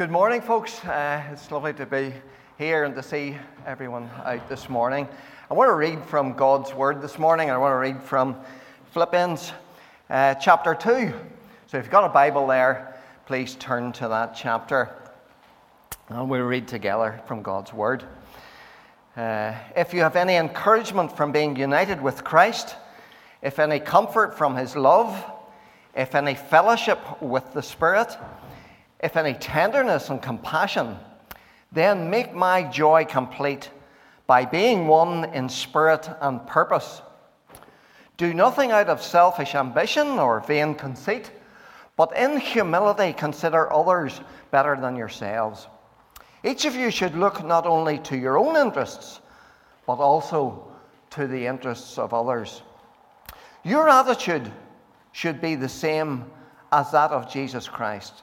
Good morning, folks. Uh, it's lovely to be here and to see everyone out this morning. I want to read from God's Word this morning. I want to read from Philippians uh, chapter 2. So if you've got a Bible there, please turn to that chapter. And we'll read together from God's Word. Uh, if you have any encouragement from being united with Christ, if any comfort from His love, if any fellowship with the Spirit, if any tenderness and compassion, then make my joy complete by being one in spirit and purpose. Do nothing out of selfish ambition or vain conceit, but in humility consider others better than yourselves. Each of you should look not only to your own interests, but also to the interests of others. Your attitude should be the same as that of Jesus Christ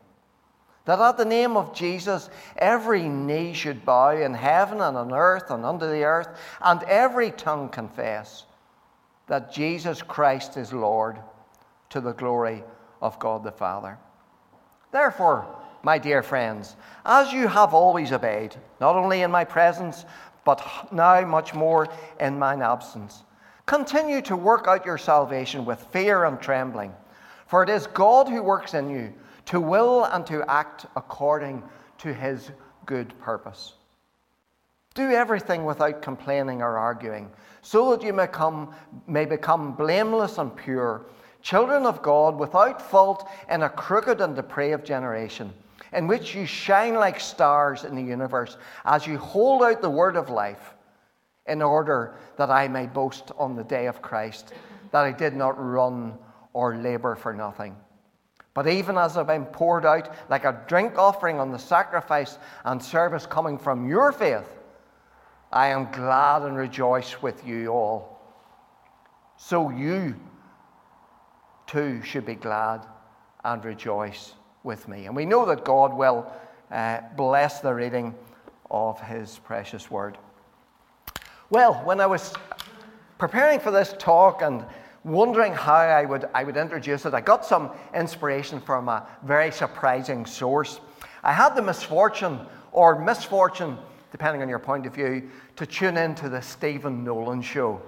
that at the name of Jesus, every knee should bow in heaven and on earth and under the earth, and every tongue confess that Jesus Christ is Lord to the glory of God the Father. Therefore, my dear friends, as you have always obeyed, not only in my presence, but now much more in mine absence, continue to work out your salvation with fear and trembling. For it is God who works in you to will and to act according to his good purpose. Do everything without complaining or arguing, so that you may, come, may become blameless and pure, children of God without fault in a crooked and depraved generation, in which you shine like stars in the universe as you hold out the word of life, in order that I may boast on the day of Christ that I did not run or labor for nothing. But even as I've been poured out like a drink offering on the sacrifice and service coming from your faith, I am glad and rejoice with you all. So you too should be glad and rejoice with me. And we know that God will uh, bless the reading of his precious word. Well, when I was preparing for this talk and wondering how I would, I would introduce it, I got some inspiration from a very surprising source. I had the misfortune, or misfortune, depending on your point of view, to tune into the Stephen Nolan show.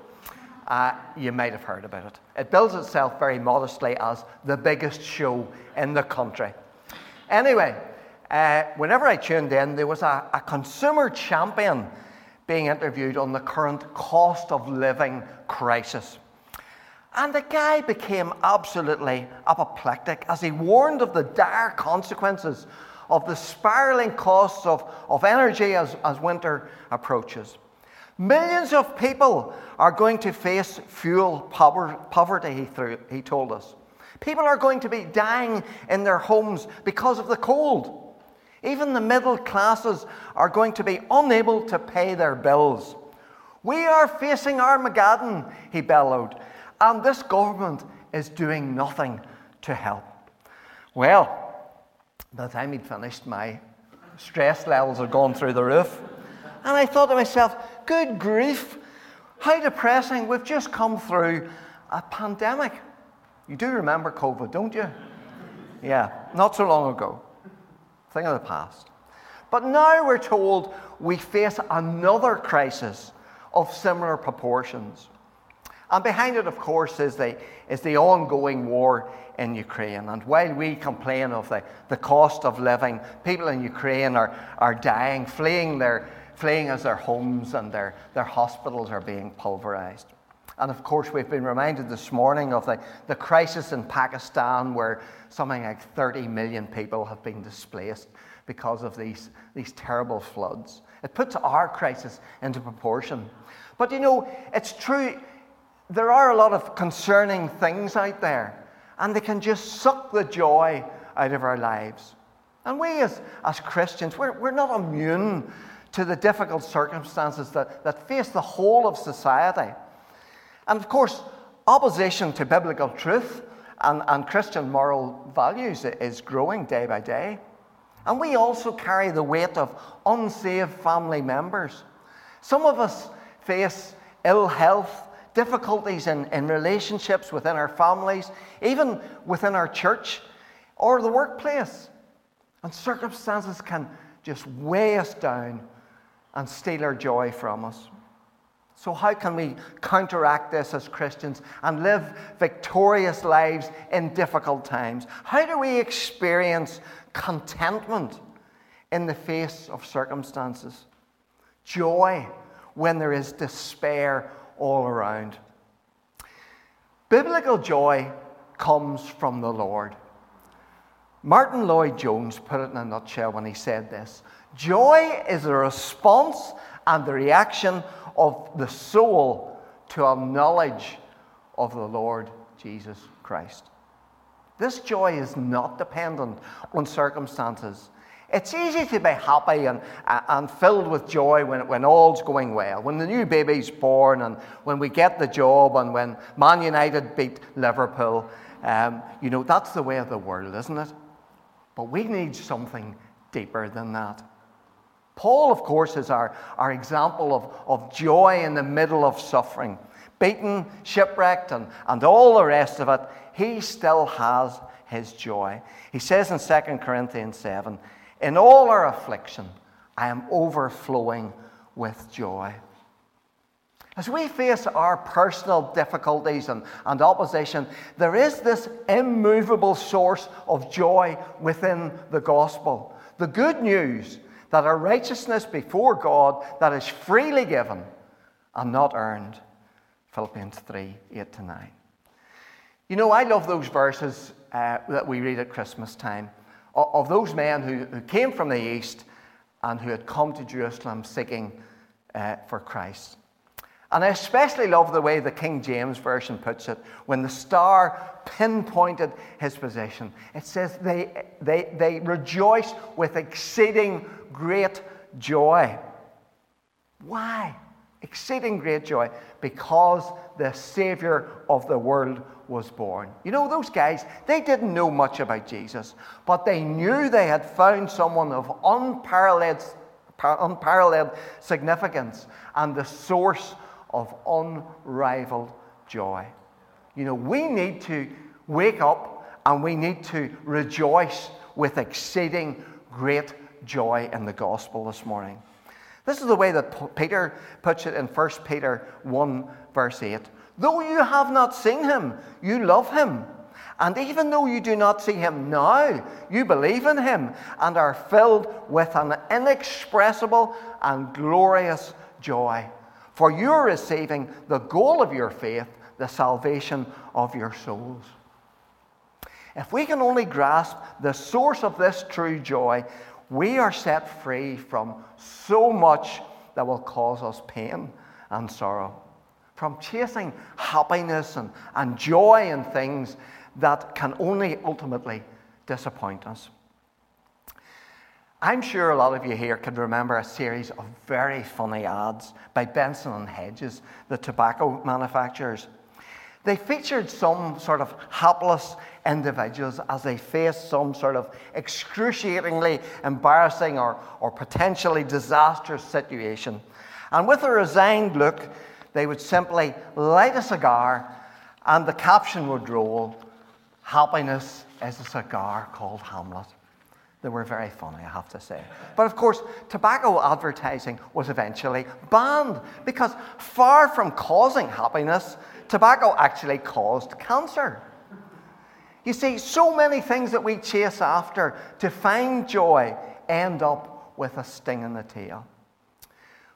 Uh, you might have heard about it. It bills itself very modestly as the biggest show in the country. Anyway, uh, whenever I tuned in, there was a, a consumer champion being interviewed on the current cost of living crisis. And the guy became absolutely apoplectic as he warned of the dire consequences of the spiraling costs of, of energy as, as winter approaches. Millions of people are going to face fuel poverty, he, threw, he told us. People are going to be dying in their homes because of the cold. Even the middle classes are going to be unable to pay their bills. We are facing Armageddon, he bellowed and this government is doing nothing to help. Well, by the time he'd finished, my stress levels had gone through the roof. And I thought to myself, good grief, how depressing. We've just come through a pandemic. You do remember COVID, don't you? Yeah, not so long ago. Thing of the past. But now we're told we face another crisis of similar proportions. And behind it, of course, is the, is the ongoing war in Ukraine. And while we complain of the, the cost of living, people in Ukraine are, are dying, fleeing, their, fleeing as their homes and their, their hospitals are being pulverized. And of course, we've been reminded this morning of the, the crisis in Pakistan where something like 30 million people have been displaced because of these, these terrible floods. It puts our crisis into proportion. But you know, it's true there are a lot of concerning things out there, and they can just suck the joy out of our lives. And we, as, as Christians, we're, we're not immune to the difficult circumstances that, that face the whole of society. And of course, opposition to biblical truth and, and Christian moral values is growing day by day. And we also carry the weight of unsaved family members. Some of us face ill health, difficulties in, in relationships within our families, even within our church or the workplace. And circumstances can just weigh us down and steal our joy from us. So, how can we counteract this as Christians and live victorious lives in difficult times? How do we experience contentment in the face of circumstances? Joy when there is despair all around. Biblical joy comes from the Lord. Martyn Lloyd-Jones put it in a nutshell when he said this Joy is a response and the reaction of the soul to a knowledge of the Lord Jesus Christ. This joy is not dependent on circumstances. It's easy to be happy and, and filled with joy when, when all's going well, when the new baby's born and when we get the job and when Man United beat Liverpool. Um, you know, that's the way of the world, isn't it? But we need something deeper than that. Paul, of course, is our, our example of, of joy in the middle of suffering. Beaten, shipwrecked, and, and all the rest of it, he still has his joy. He says in 2 Corinthians 7 In all our affliction, I am overflowing with joy. As we face our personal difficulties and, and opposition, there is this immovable source of joy within the gospel. The good news that our righteousness before God that is freely given and not earned. Philippians 3 8 to 9. You know, I love those verses uh, that we read at Christmas time of, those men who, who came from the east and who had come to Jerusalem seeking uh, for Christ. And I especially love the way the King James Version puts it when the star pinpointed his position. It says, They, they, they rejoice with exceeding great joy. Why? Exceeding great joy. Because the Savior of the world was born. You know, those guys, they didn't know much about Jesus, but they knew they had found someone of unparalleled, unparalleled significance and the source of unrivaled joy. You know, we need to wake up and we need to rejoice with exceeding great joy in the gospel this morning. This is the way that Peter puts it in 1 Peter 1, verse 8. Though you have not seen him, you love him. And even though you do not see him now, you believe in him and are filled with an inexpressible and glorious joy for you're receiving the goal of your faith, the salvation of your souls. If we can only grasp the source of this true joy, we are set free from so much that will cause us pain and sorrow. From chasing happiness and, and joy in things that can only ultimately disappoint us. I'm sure a lot of you here can remember a series of very funny ads by Benson and Hedges, the tobacco manufacturers. They featured some sort of hapless individuals as they faced some sort of excruciatingly embarrassing or, or potentially disastrous situation. And with a resigned look, they would simply light a cigar and the caption would roll Happiness is a cigar called Hamlet. They were very funny, I have to say. But of course, tobacco advertising was eventually banned because far from causing happiness, tobacco actually caused cancer. You see, so many things that we chase after to find joy end up with a sting in the tail.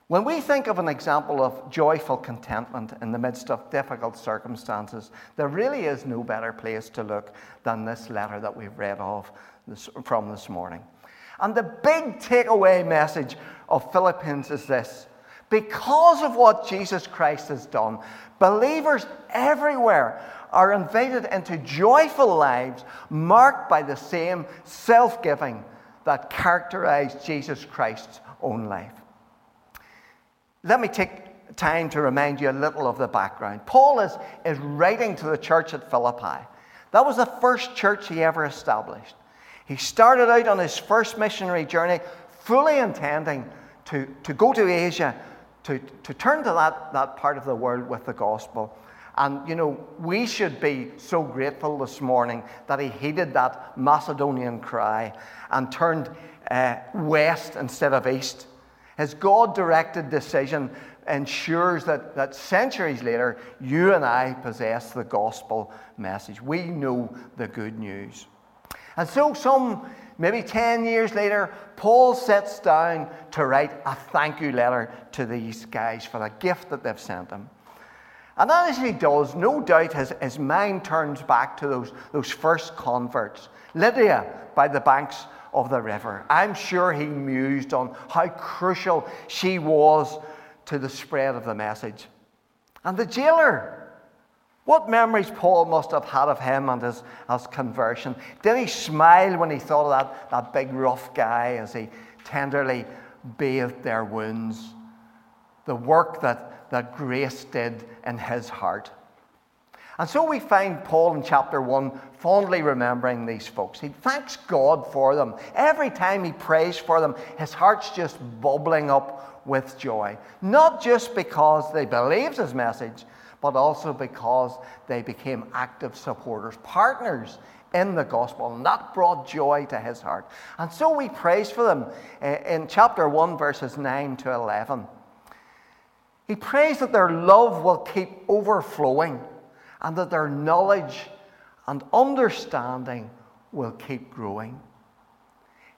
When we think of an example of joyful contentment in the midst of difficult circumstances, there really is no better place to look than this letter that we've read of this, from this morning. And the big takeaway message of Philippians is this because of what Jesus Christ has done, believers everywhere are invited into joyful lives marked by the same self giving that characterized Jesus Christ's own life. Let me take time to remind you a little of the background. Paul is, is writing to the church at Philippi. That was the first church he ever established. He started out on his first missionary journey fully intending to, to go to Asia, to, to turn to that, that part of the world with the gospel. And, you know, we should be so grateful this morning that he heeded that Macedonian cry and turned uh, west instead of east. His God directed decision ensures that, that centuries later, you and I possess the gospel message. We know the good news. And so, some maybe 10 years later, Paul sits down to write a thank you letter to these guys for the gift that they've sent him. And as he does, no doubt his, his mind turns back to those, those first converts. Lydia by the banks of the river. I'm sure he mused on how crucial she was to the spread of the message. And the jailer, what memories Paul must have had of him and his, his conversion. Did he smile when he thought of that, that big rough guy as he tenderly bathed their wounds? The work that, that grace did in his heart. And so we find Paul in chapter 1 fondly remembering these folks. He thanks God for them. Every time he prays for them, his heart's just bubbling up with joy. Not just because they believed his message, but also because they became active supporters, partners in the gospel. And that brought joy to his heart. And so we praise for them eh, in chapter 1, verses 9 to 11. He prays that their love will keep overflowing and that their knowledge and understanding will keep growing.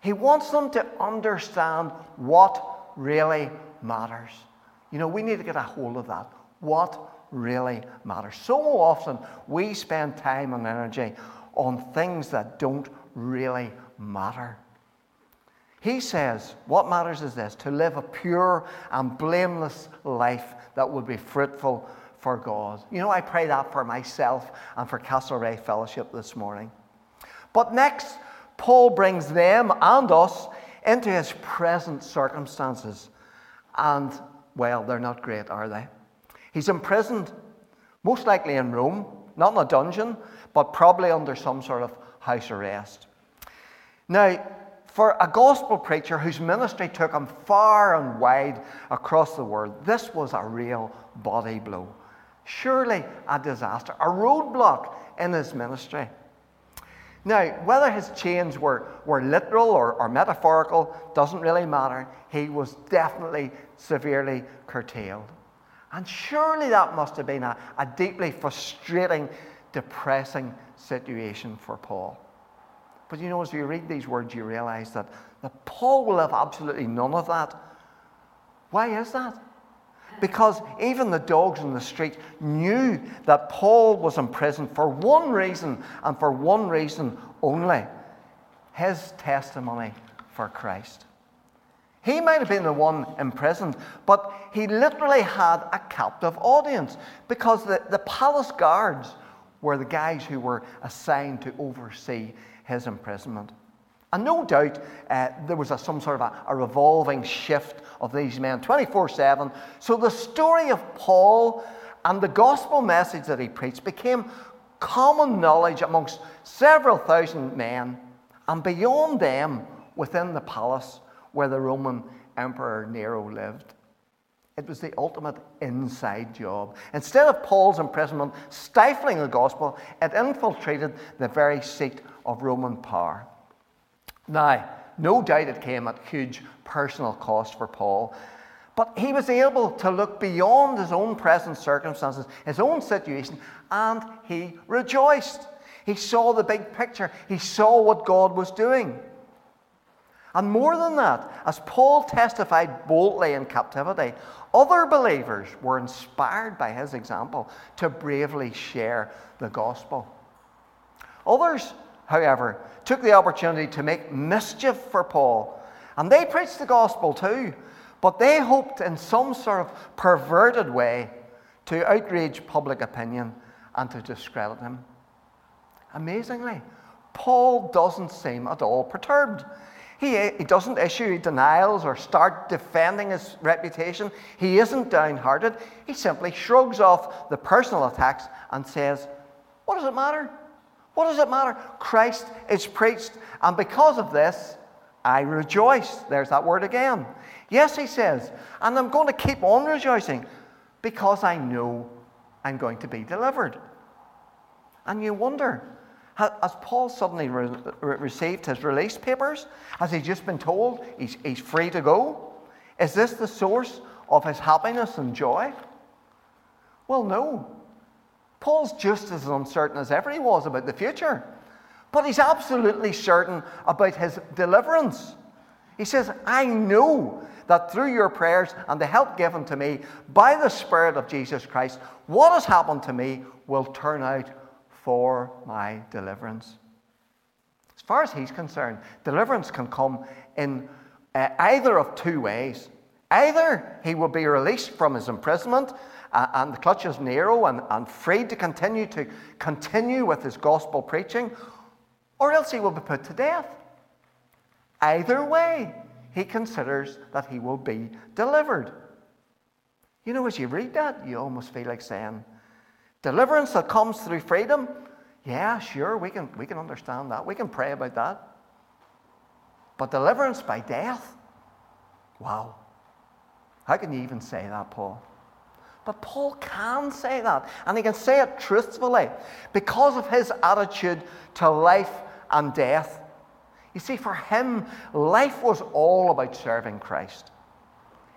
He wants them to understand what really matters. You know, we need to get a hold of that. What really matters. So often we spend time and energy on things that don't really matter. He says, What matters is this to live a pure and blameless life that will be fruitful for God. You know, I pray that for myself and for Castlereagh Fellowship this morning. But next, Paul brings them and us into his present circumstances. And, well, they're not great, are they? He's imprisoned, most likely in Rome, not in a dungeon, but probably under some sort of house arrest. Now, for a gospel preacher whose ministry took him far and wide across the world, this was a real body blow. Surely a disaster, a roadblock in his ministry. Now, whether his chains were, were literal or, or metaphorical doesn't really matter. He was definitely severely curtailed. And surely that must have been a, a deeply frustrating, depressing situation for Paul. But you know, as you read these words, you realize that, that Paul will have absolutely none of that. Why is that? Because even the dogs in the street knew that Paul was in prison for one reason and for one reason only his testimony for Christ. He might have been the one imprisoned, but he literally had a captive audience because the, the palace guards were the guys who were assigned to oversee his imprisonment. And no doubt uh, there was a, some sort of a, a revolving shift of these men 24 7. So the story of Paul and the gospel message that he preached became common knowledge amongst several thousand men, and beyond them within the palace where the Roman Emperor Nero lived. It was the ultimate inside job. Instead of Paul's imprisonment stifling the gospel, it infiltrated the very seat of Roman power. Now, no doubt it came at huge personal cost for Paul, but he was able to look beyond his own present circumstances, his own situation, and he rejoiced. He saw the big picture, he saw what God was doing. And more than that, as Paul testified boldly in captivity, other believers were inspired by his example to bravely share the gospel. Others however, took the opportunity to make mischief for Paul. And they preached the gospel too, but they hoped in some sort of perverted way to outrage public opinion and to discredit him. Amazingly, Paul doesn't seem at all perturbed. He, he doesn't issue denials or start defending his reputation. He isn't downhearted. He simply shrugs off the personal attacks and says, What does it matter? What does it matter? Christ is preached, and because of this, I rejoice. There's that word again. Yes, he says, and I'm going to keep on rejoicing because I know I'm going to be delivered. And you wonder, has Paul suddenly re- received his release papers? Has he just been told he's, he's free to go? Is this the source of his happiness and joy? Well, no. Paul's just as uncertain as ever he was about the future. But he's absolutely certain about his deliverance. He says, I know that through your prayers and the help given to me by the Spirit of Jesus Christ, what has happened to me will turn out for my deliverance. As far as he's concerned, deliverance can come in uh, either of two ways. Either he will be released from his imprisonment uh, and the clutches Nero and, and freed to continue to continue with his gospel preaching, or else he will be put to death. Either way, he considers that he will be delivered. You know, as you read that, you almost feel like saying, Deliverance that comes through freedom, yeah, sure, we can, we can understand that. We can pray about that. But deliverance by death, wow. How can you even say that, Paul? But Paul can say that, and he can say it truthfully because of his attitude to life and death. You see, for him, life was all about serving Christ.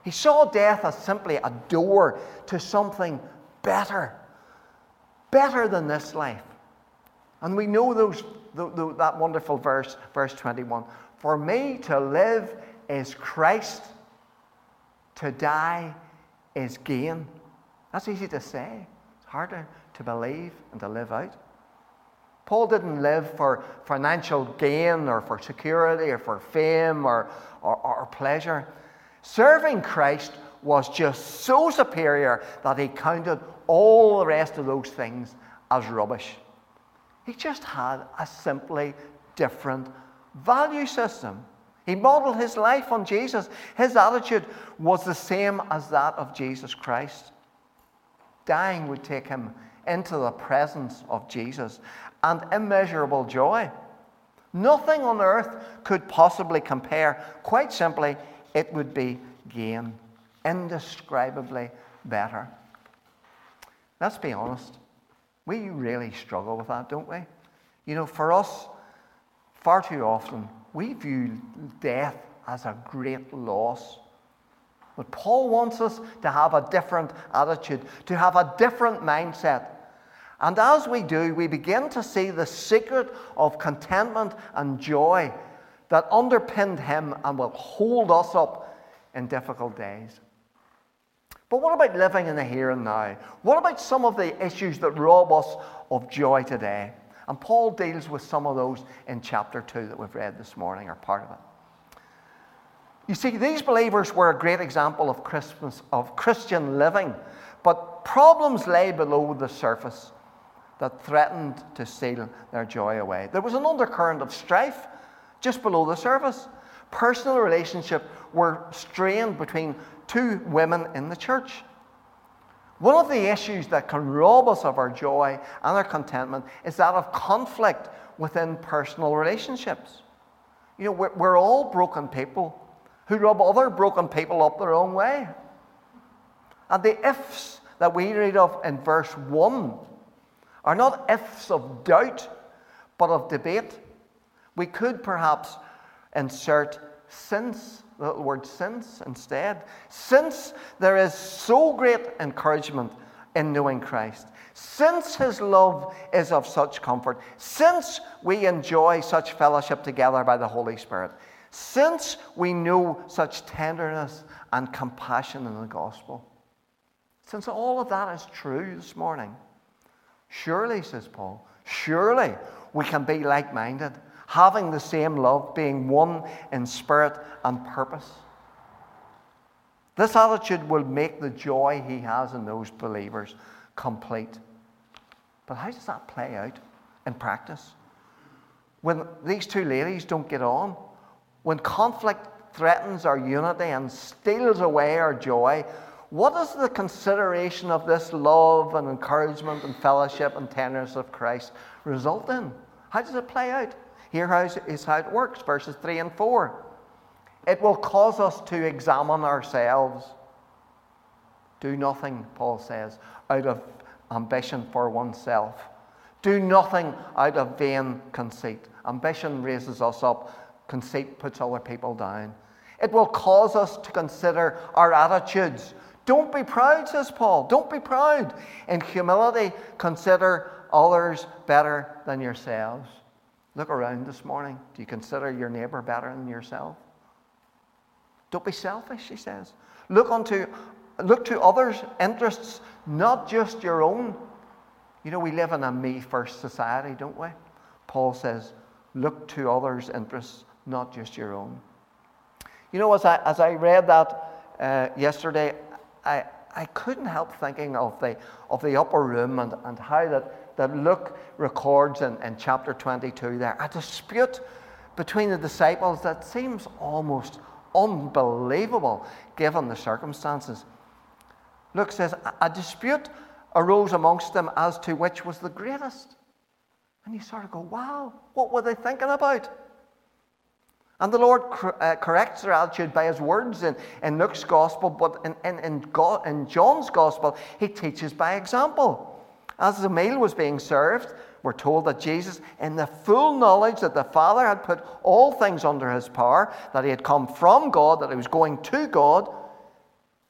He saw death as simply a door to something better, better than this life. And we know those, the, the, that wonderful verse, verse 21 For me to live is Christ, to die is gain. That's easy to say, it's harder to believe and to live out. Paul didn't live for financial gain or for security or for fame or, or, or pleasure. Serving Christ was just so superior that he counted all the rest of those things as rubbish. He just had a simply different value system. He modeled his life on Jesus. His attitude was the same as that of Jesus Christ. Dying would take him into the presence of Jesus and immeasurable joy. Nothing on earth could possibly compare. Quite simply, it would be gain, indescribably better. Let's be honest. We really struggle with that, don't we? You know, for us, far too often, we view death as a great loss. But Paul wants us to have a different attitude, to have a different mindset. And as we do, we begin to see the secret of contentment and joy that underpinned him and will hold us up in difficult days. But what about living in the here and now? What about some of the issues that rob us of joy today? And Paul deals with some of those in chapter 2 that we've read this morning, or part of it. You see, these believers were a great example of Christmas, of Christian living, but problems lay below the surface that threatened to steal their joy away. There was an undercurrent of strife just below the surface. Personal relationships were strained between two women in the church. One of the issues that can rob us of our joy and our contentment is that of conflict within personal relationships. You know, we're, we're all broken people who rub other broken people up their own way. And the ifs that we read of in verse 1 are not ifs of doubt, but of debate. We could perhaps insert since, the word since instead. Since there is so great encouragement in knowing Christ, since his love is of such comfort, since we enjoy such fellowship together by the Holy Spirit, since we know such tenderness and compassion in the gospel, since all of that is true this morning, Surely, says Paul, surely we can be like minded, having the same love, being one in spirit and purpose. This attitude will make the joy he has in those believers complete. But how does that play out in practice? When these two ladies don't get on, when conflict threatens our unity and steals away our joy, what does the consideration of this love and encouragement and fellowship and tenderness of Christ result in? How does it play out? Here is how it works verses 3 and 4. It will cause us to examine ourselves. Do nothing, Paul says, out of ambition for oneself. Do nothing out of vain conceit. Ambition raises us up, conceit puts other people down. It will cause us to consider our attitudes don't be proud, says Paul. Don't be proud. In humility, consider others better than yourselves. Look around this morning. Do you consider your neighbor better than yourself? Don't be selfish, he says. Look unto look to others' interests, not just your own. You know, we live in a me first society, don't we? Paul says, look to others' interests, not just your own. You know, as I, as I read that uh, yesterday, I, I couldn't help thinking of the, of the upper room and, and how that, that Luke records in, in chapter 22 there a dispute between the disciples that seems almost unbelievable given the circumstances. Luke says, a dispute arose amongst them as to which was the greatest. And you sort of go, wow, what were they thinking about? And the Lord uh, corrects their attitude by his words in, in Luke's gospel, but in, in, in, in John's gospel, he teaches by example. As the meal was being served, we're told that Jesus, in the full knowledge that the Father had put all things under his power, that he had come from God, that he was going to God,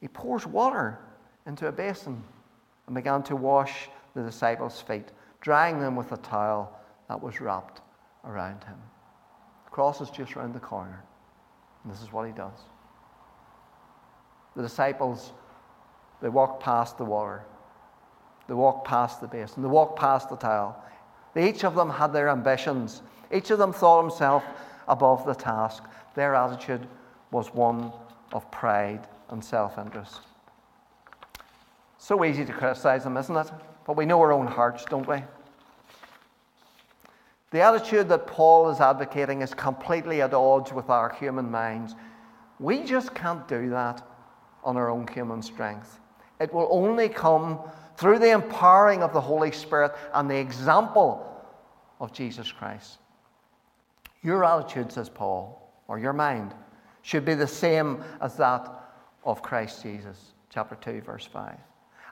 he pours water into a basin and began to wash the disciples' feet, drying them with a towel that was wrapped around him cross is just around the corner. And this is what he does. The disciples, they walk past the water. They walk past the basin. They walk past the. They, each of them had their ambitions. Each of them thought himself above the task. Their attitude was one of pride and self interest. So easy to criticize them, isn't it? But we know our own hearts, don't we? The attitude that Paul is advocating is completely at odds with our human minds. We just can't do that on our own human strength. It will only come through the empowering of the Holy Spirit and the example of Jesus Christ. Your attitude, says Paul, or your mind, should be the same as that of Christ Jesus. Chapter 2, verse 5.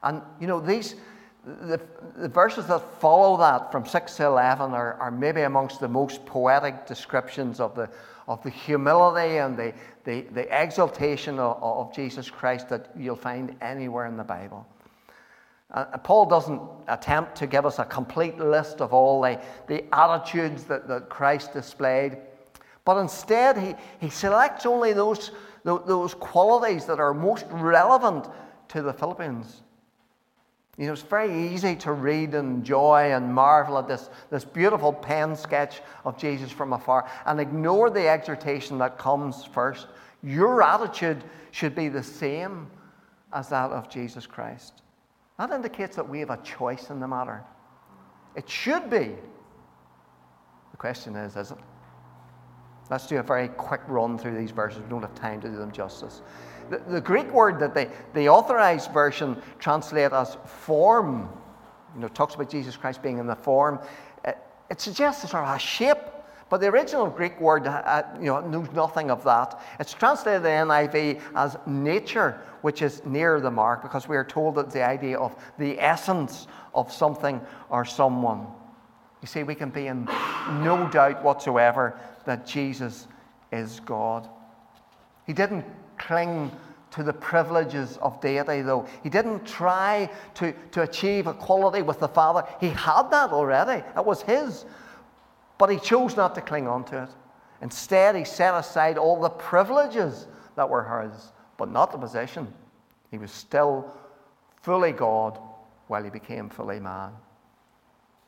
And, you know, these the, the, verses that follow that from 6 to 11 are, are, maybe amongst the most poetic descriptions of the, of the humility and the, the, the exaltation of, of, Jesus Christ that you'll find anywhere in the Bible. Uh, Paul doesn't attempt to give us a complete list of all the, the attitudes that, that Christ displayed, but instead he, he selects only those, those qualities that are most relevant to the Philippians. You know, it's very easy to read and enjoy and marvel at this, this beautiful pen sketch of Jesus from afar and ignore the exhortation that comes first. Your attitude should be the same as that of Jesus Christ. That indicates that we have a choice in the matter. It should be. The question is, is it? Let's do a very quick run through these verses. We don't have time to do them justice. The, the Greek word that the, the authorized version translate as form, you know, talks about Jesus Christ being in the form. It, it suggests a sort of a shape, but the original Greek word, uh, uh you know, knows nothing of that. It's translated in NIV as nature, which is near the mark, because we are told that the idea of the essence of something or someone. You see, we can be in no doubt whatsoever that Jesus is God. He didn't cling to the privileges of deity, though. He didn't try to, to achieve equality with the Father. He had that already, it was his. But he chose not to cling on to it. Instead, he set aside all the privileges that were his, but not the position. He was still fully God while he became fully man.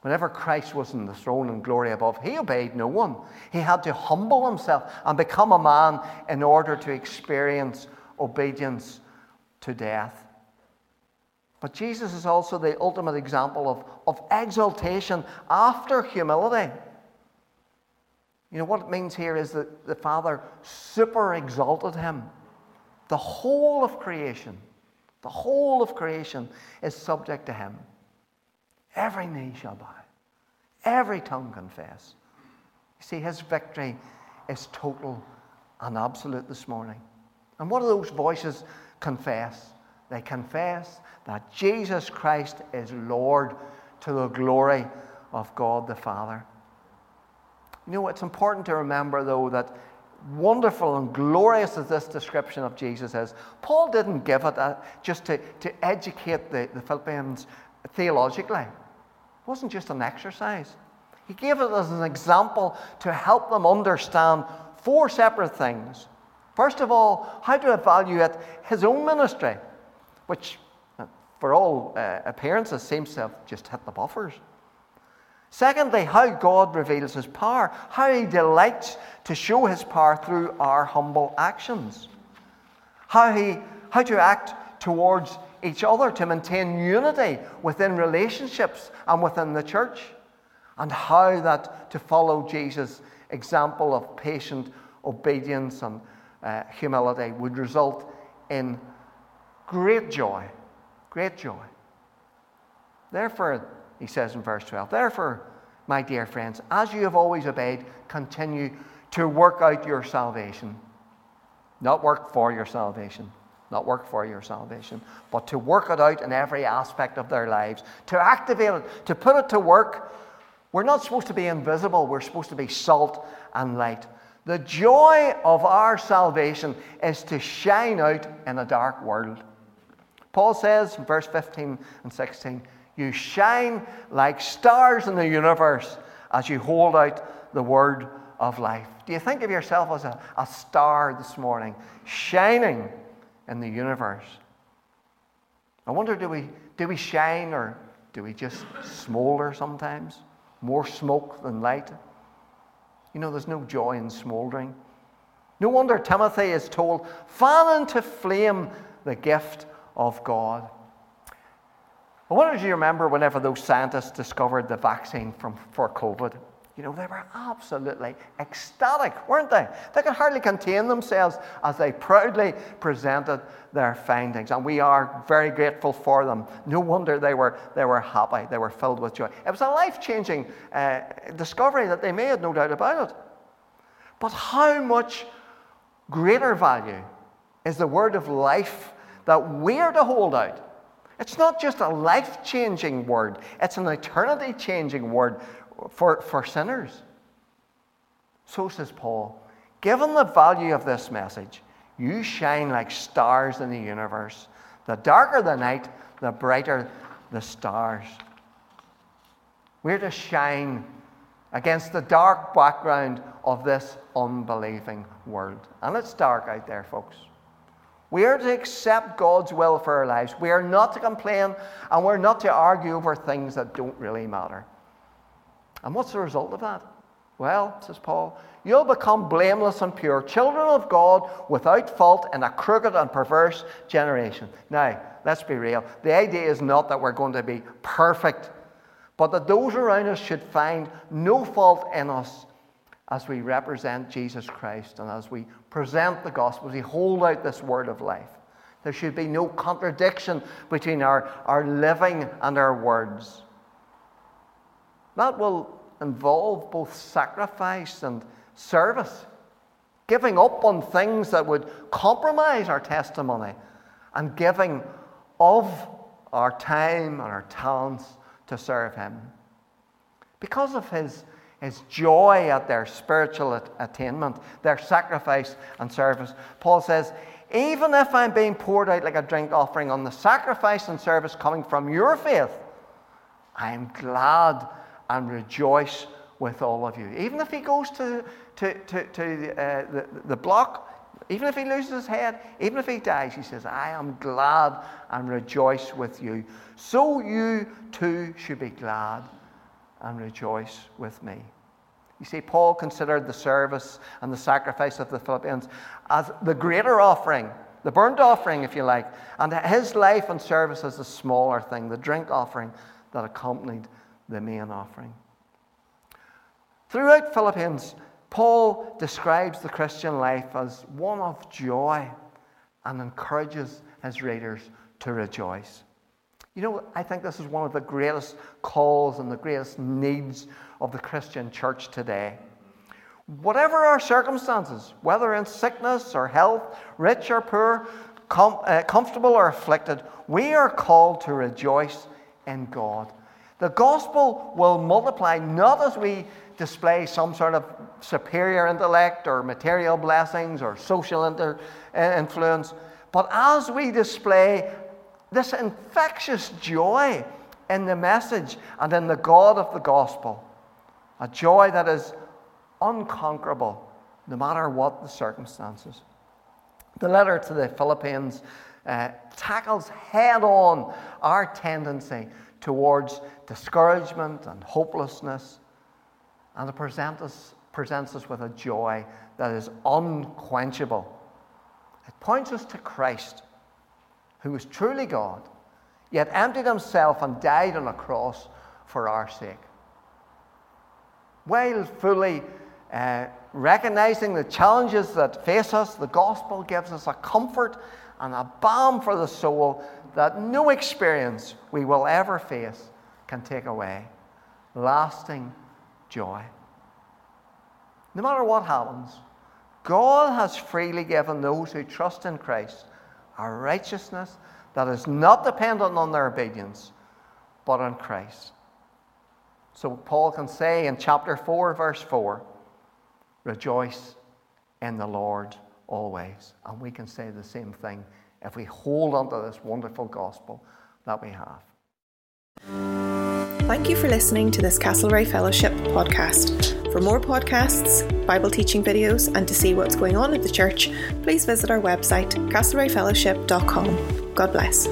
Whenever Christ was in the throne and glory above, he obeyed no one. He had to humble himself and become a man in order to experience obedience to death. But Jesus is also the ultimate example of, of exaltation after humility. You know, what it means here is that the Father super exalted him. The whole of creation, the whole of creation is subject to him. Every knee shall bow, every tongue confess. You see, his victory is total and absolute this morning. And what do those voices confess? They confess that Jesus Christ is Lord to the glory of God the Father. You know, it's important to remember, though, that wonderful and glorious as this description of Jesus is, Paul didn't give it just to, to educate the, the Philippians theologically. It wasn't just an exercise. He gave it as an example to help them understand four separate things. First of all, how to evaluate his own ministry, which, uh, for all uh, appearances, seems to have just hit the buffers. Secondly, how God reveals his power, how he delights to show his power through our humble actions, how, he, how to act towards each other to maintain unity within relationships and within the church, and how that to follow Jesus' example of patient obedience and uh, humility would result in great joy. Great joy. Therefore, he says in verse 12. Therefore, my dear friends, as you have always obeyed, continue to work out your salvation. Not work for your salvation, not work for your salvation, but to work it out in every aspect of their lives, to activate it, to put it to work. We're not supposed to be invisible, we're supposed to be salt and light. The joy of our salvation is to shine out in a dark world. Paul says in verse 15 and 16, you shine like stars in the universe as you hold out the word of life. Do you think of yourself as a, a star this morning, shining in the universe? I wonder do we, do we shine or do we just smolder sometimes? More smoke than light? You know, there's no joy in smoldering. No wonder Timothy is told, fan into flame the gift of God. I wonder if you remember whenever those scientists discovered the vaccine from, for COVID. You know, they were absolutely ecstatic, weren't they? They could hardly contain themselves as they proudly presented their findings. And we are very grateful for them. No wonder they were, they were happy, they were filled with joy. It was a life changing uh, discovery that they made, no doubt about it. But how much greater value is the word of life that we're to hold out? It's not just a life changing word, it's an eternity changing word for, for sinners. So says Paul. Given the value of this message, you shine like stars in the universe. The darker the night, the brighter the stars. We're to shine against the dark background of this unbelieving world. And it's dark out there, folks. We are to accept God's will for our lives. We are not to complain and we're not to argue over things that don't really matter. And what's the result of that? Well, says Paul, you'll become blameless and pure, children of God without fault in a crooked and perverse generation. Now, let's be real. The idea is not that we're going to be perfect, but that those around us should find no fault in us as we represent Jesus Christ and as we present the gospel, as we hold out this word of life. There should be no contradiction between our, our living and our words. That will involve both sacrifice and service, giving up on things that would compromise our testimony, and giving of our time and our talents to serve Him. Because of His is joy at their spiritual attainment, their sacrifice and service. Paul says, even if I'm being poured out like a drink offering on the sacrifice and service coming from your faith, I am glad and rejoice with all of you. Even if he goes to, to, to, to uh, the, the block, even if he loses his head, even if he dies, he says, I am glad and rejoice with you. So you too should be glad and rejoice with me. You see, Paul considered the service and the sacrifice of the Philippians as the greater offering, the burnt offering, if you like, and his life and service as the smaller thing, the drink offering that accompanied the main offering. Throughout Philippians, Paul describes the Christian life as one of joy and encourages his readers to rejoice. You know, I think this is one of the greatest calls and the greatest needs of the Christian church today. Whatever our circumstances, whether in sickness or health, rich or poor, com- uh, comfortable or afflicted, we are called to rejoice in God. The gospel will multiply not as we display some sort of superior intellect or material blessings or social inter- uh, influence, but as we display this infectious joy in the message and in the God of the gospel, a joy that is unconquerable no matter what the circumstances. The letter to the Philippians uh, tackles head on our tendency towards discouragement and hopelessness, and it presents us, presents us with a joy that is unquenchable. It points us to Christ, who is truly God, yet emptied himself and died on a cross for our sake. While fully uh, recognizing the challenges that face us, the gospel gives us a comfort and a balm for the soul that no experience we will ever face can take away. Lasting joy. No matter what happens, God has freely given those who trust in Christ a righteousness that is not dependent on their obedience, but on Christ. So Paul can say in chapter 4, verse 4, Rejoice in the Lord always. And we can say the same thing if we hold on to this wonderful gospel that we have. Thank you for listening to this Castlereagh Fellowship podcast. For more podcasts, Bible teaching videos, and to see what's going on at the church, please visit our website, castlereaghfellowship.com. God bless.